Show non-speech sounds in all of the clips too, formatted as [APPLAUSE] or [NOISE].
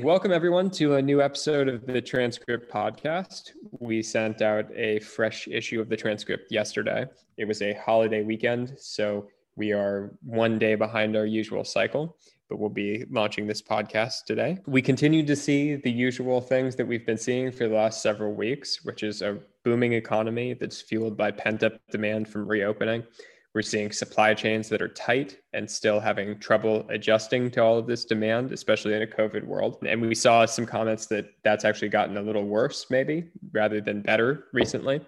Welcome, everyone, to a new episode of the Transcript Podcast. We sent out a fresh issue of the Transcript yesterday. It was a holiday weekend, so we are one day behind our usual cycle, but we'll be launching this podcast today. We continue to see the usual things that we've been seeing for the last several weeks, which is a booming economy that's fueled by pent up demand from reopening we're seeing supply chains that are tight and still having trouble adjusting to all of this demand, especially in a COVID world. And we saw some comments that that's actually gotten a little worse, maybe rather than better recently.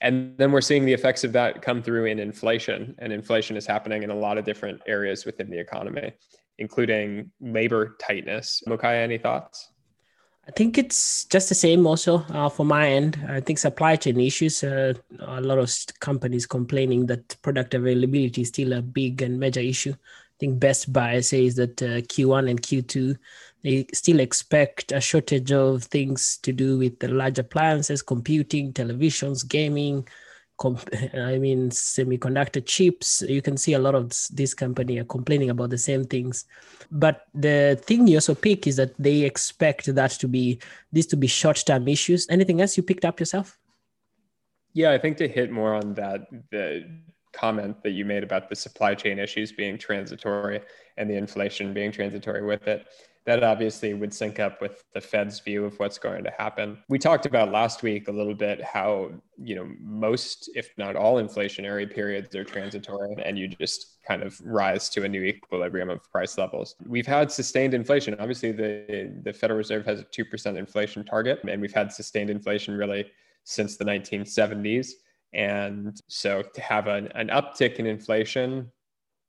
And then we're seeing the effects of that come through in inflation. And inflation is happening in a lot of different areas within the economy, including labor tightness. Mukaya, any thoughts? I think it's just the same also uh, for my end. I think supply chain issues, uh, a lot of companies complaining that product availability is still a big and major issue. I think Best Buy says that uh, Q1 and Q2, they still expect a shortage of things to do with the large appliances, computing, televisions, gaming, [LAUGHS] I mean, semiconductor chips. You can see a lot of this company are complaining about the same things. But the thing you also pick is that they expect that to be this to be short-term issues. Anything else you picked up yourself? Yeah, I think to hit more on that, the comment that you made about the supply chain issues being transitory and the inflation being transitory with it that obviously would sync up with the Fed's view of what's going to happen. We talked about last week a little bit how, you know, most, if not all inflationary periods are transitory and you just kind of rise to a new equilibrium of price levels. We've had sustained inflation. Obviously, the, the Federal Reserve has a 2% inflation target, and we've had sustained inflation really since the 1970s. And so to have an, an uptick in inflation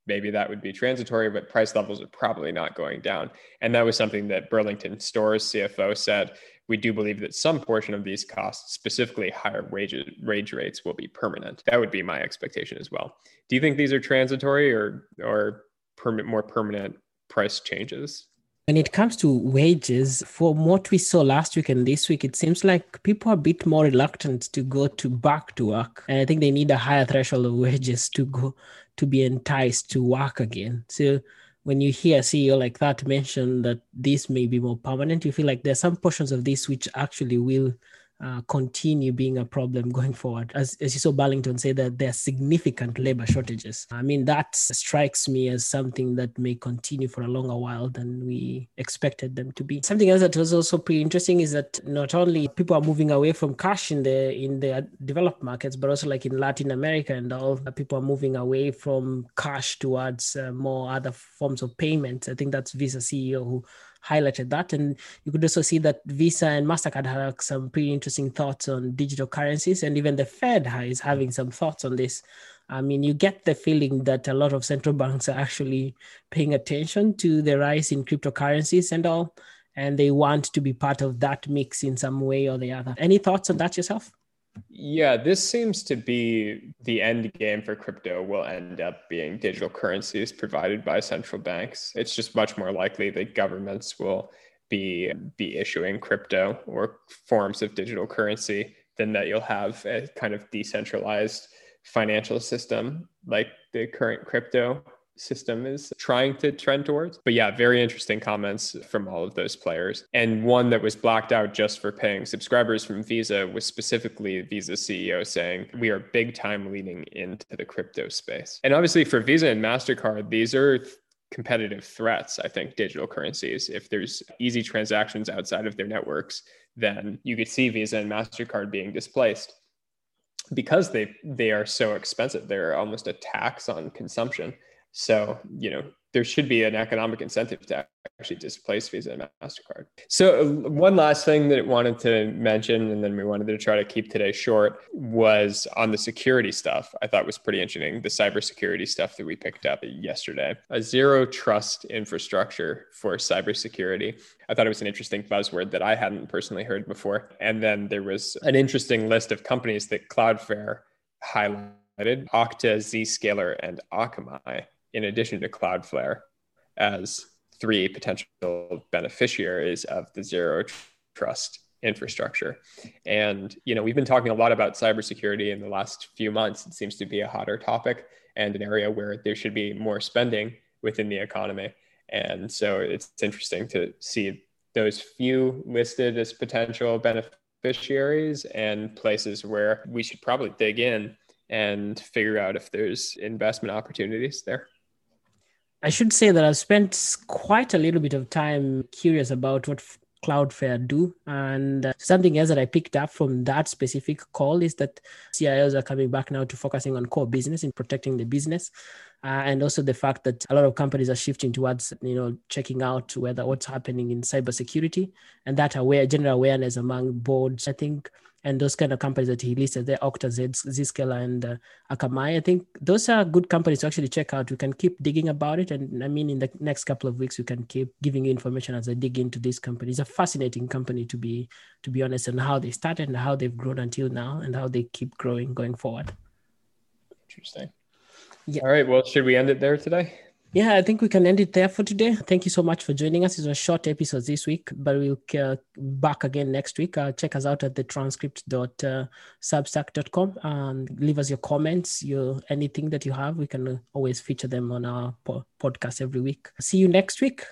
maybe that would be transitory, but price levels are probably not going down. And that was something that Burlington Stores CFO said. We do believe that some portion of these costs, specifically higher wage, wage rates, will be permanent. That would be my expectation as well. Do you think these are transitory or or more permanent price changes? When it comes to wages, from what we saw last week and this week, it seems like people are a bit more reluctant to go to back to work. And I think they need a higher threshold of [LAUGHS] wages to go to be enticed to work again. So when you hear a CEO like that mention that this may be more permanent, you feel like there's some portions of this which actually will uh, continue being a problem [LAUGHS] going forward. As, as you saw Burlington say that there are significant labor shortages. I mean, that strikes me as something that may continue for a longer while than we expected them to be. Something else that was also pretty interesting is that not only people are moving away from cash in the in the developed markets, but also like in Latin America and all, people are moving away from cash towards uh, more other forms of payment. I think that's Visa CEO who highlighted that. And you could also see that Visa and MasterCard had some pretty interesting thoughts on digital currencies. And even the Fed is having some thoughts on this. I mean, you get the feeling that a lot of central banks are actually paying attention to the rise in cryptocurrencies and all, and they want to be part of that mix in some way or the other. Any thoughts on that yourself? Yeah, this seems to be the end game for crypto will end up being digital currencies provided by central banks. It's just much more likely that governments will be be issuing crypto or forms of digital currency than that you'll have a kind of decentralized financial system like the current crypto system is trying to trend towards. But yeah, very interesting comments from all of those players. And one that was blacked out just for paying subscribers from Visa was specifically Visa CEO saying, We are big time leaning into the crypto space. And obviously for Visa and MasterCard, these are competitive threats, I think, digital currencies. If there's easy transactions outside of their networks, then you could see Visa and MasterCard being displaced because they they are so expensive. They're almost a tax on consumption. So, you know, there should be an economic incentive to actually displace Visa and MasterCard. So, uh, one last thing that I wanted to mention, and then we wanted to try to keep today short, was on the security stuff. I thought was pretty interesting the cybersecurity stuff that we picked up yesterday. A zero trust infrastructure for cybersecurity. I thought it was an interesting buzzword that I hadn't personally heard before. And then there was an interesting list of companies that Cloudflare highlighted Okta, Zscaler, and Akamai in addition to Cloudflare, as three potential beneficiaries of the zero trust infrastructure. And you know, we've been talking a lot about cybersecurity in the last few months. It seems to be a hotter topic and an area where there should be more spending within the economy. And so it's interesting to see those few listed as potential beneficiaries and places where we should probably dig in and figure out if there's investment opportunities there. I should say that I've spent quite a little bit of time curious about what Cloudflare do. And uh, something else that I picked up from that specific call is that CIOs are coming back now to focusing on core business in protecting the business. Uh, and also the fact that a lot of companies are shifting towards you know checking out whether what's happening in cybersecurity and that aware general awareness among boards i think and those kind of companies that he listed there, Okta, Zscaler, and uh, Akamai. I think those are good companies to actually check out. We can keep digging about it. And I mean, in the next couple of weeks, we can keep giving you information as I dig into this company. It's a fascinating company to be, to be honest, and how they started and how they've grown until now and how they keep growing going forward. Interesting. Yeah. All right. Well, should we end it there today? Yeah, I think we can end it there for today. Thank you so much for joining us. It's a short episode this week, but we'll uh, back again next week. Uh, check us out at the transcript.substack.com and leave us your comments, your anything that you have. We can always feature them on our po- podcast every week. See you next week.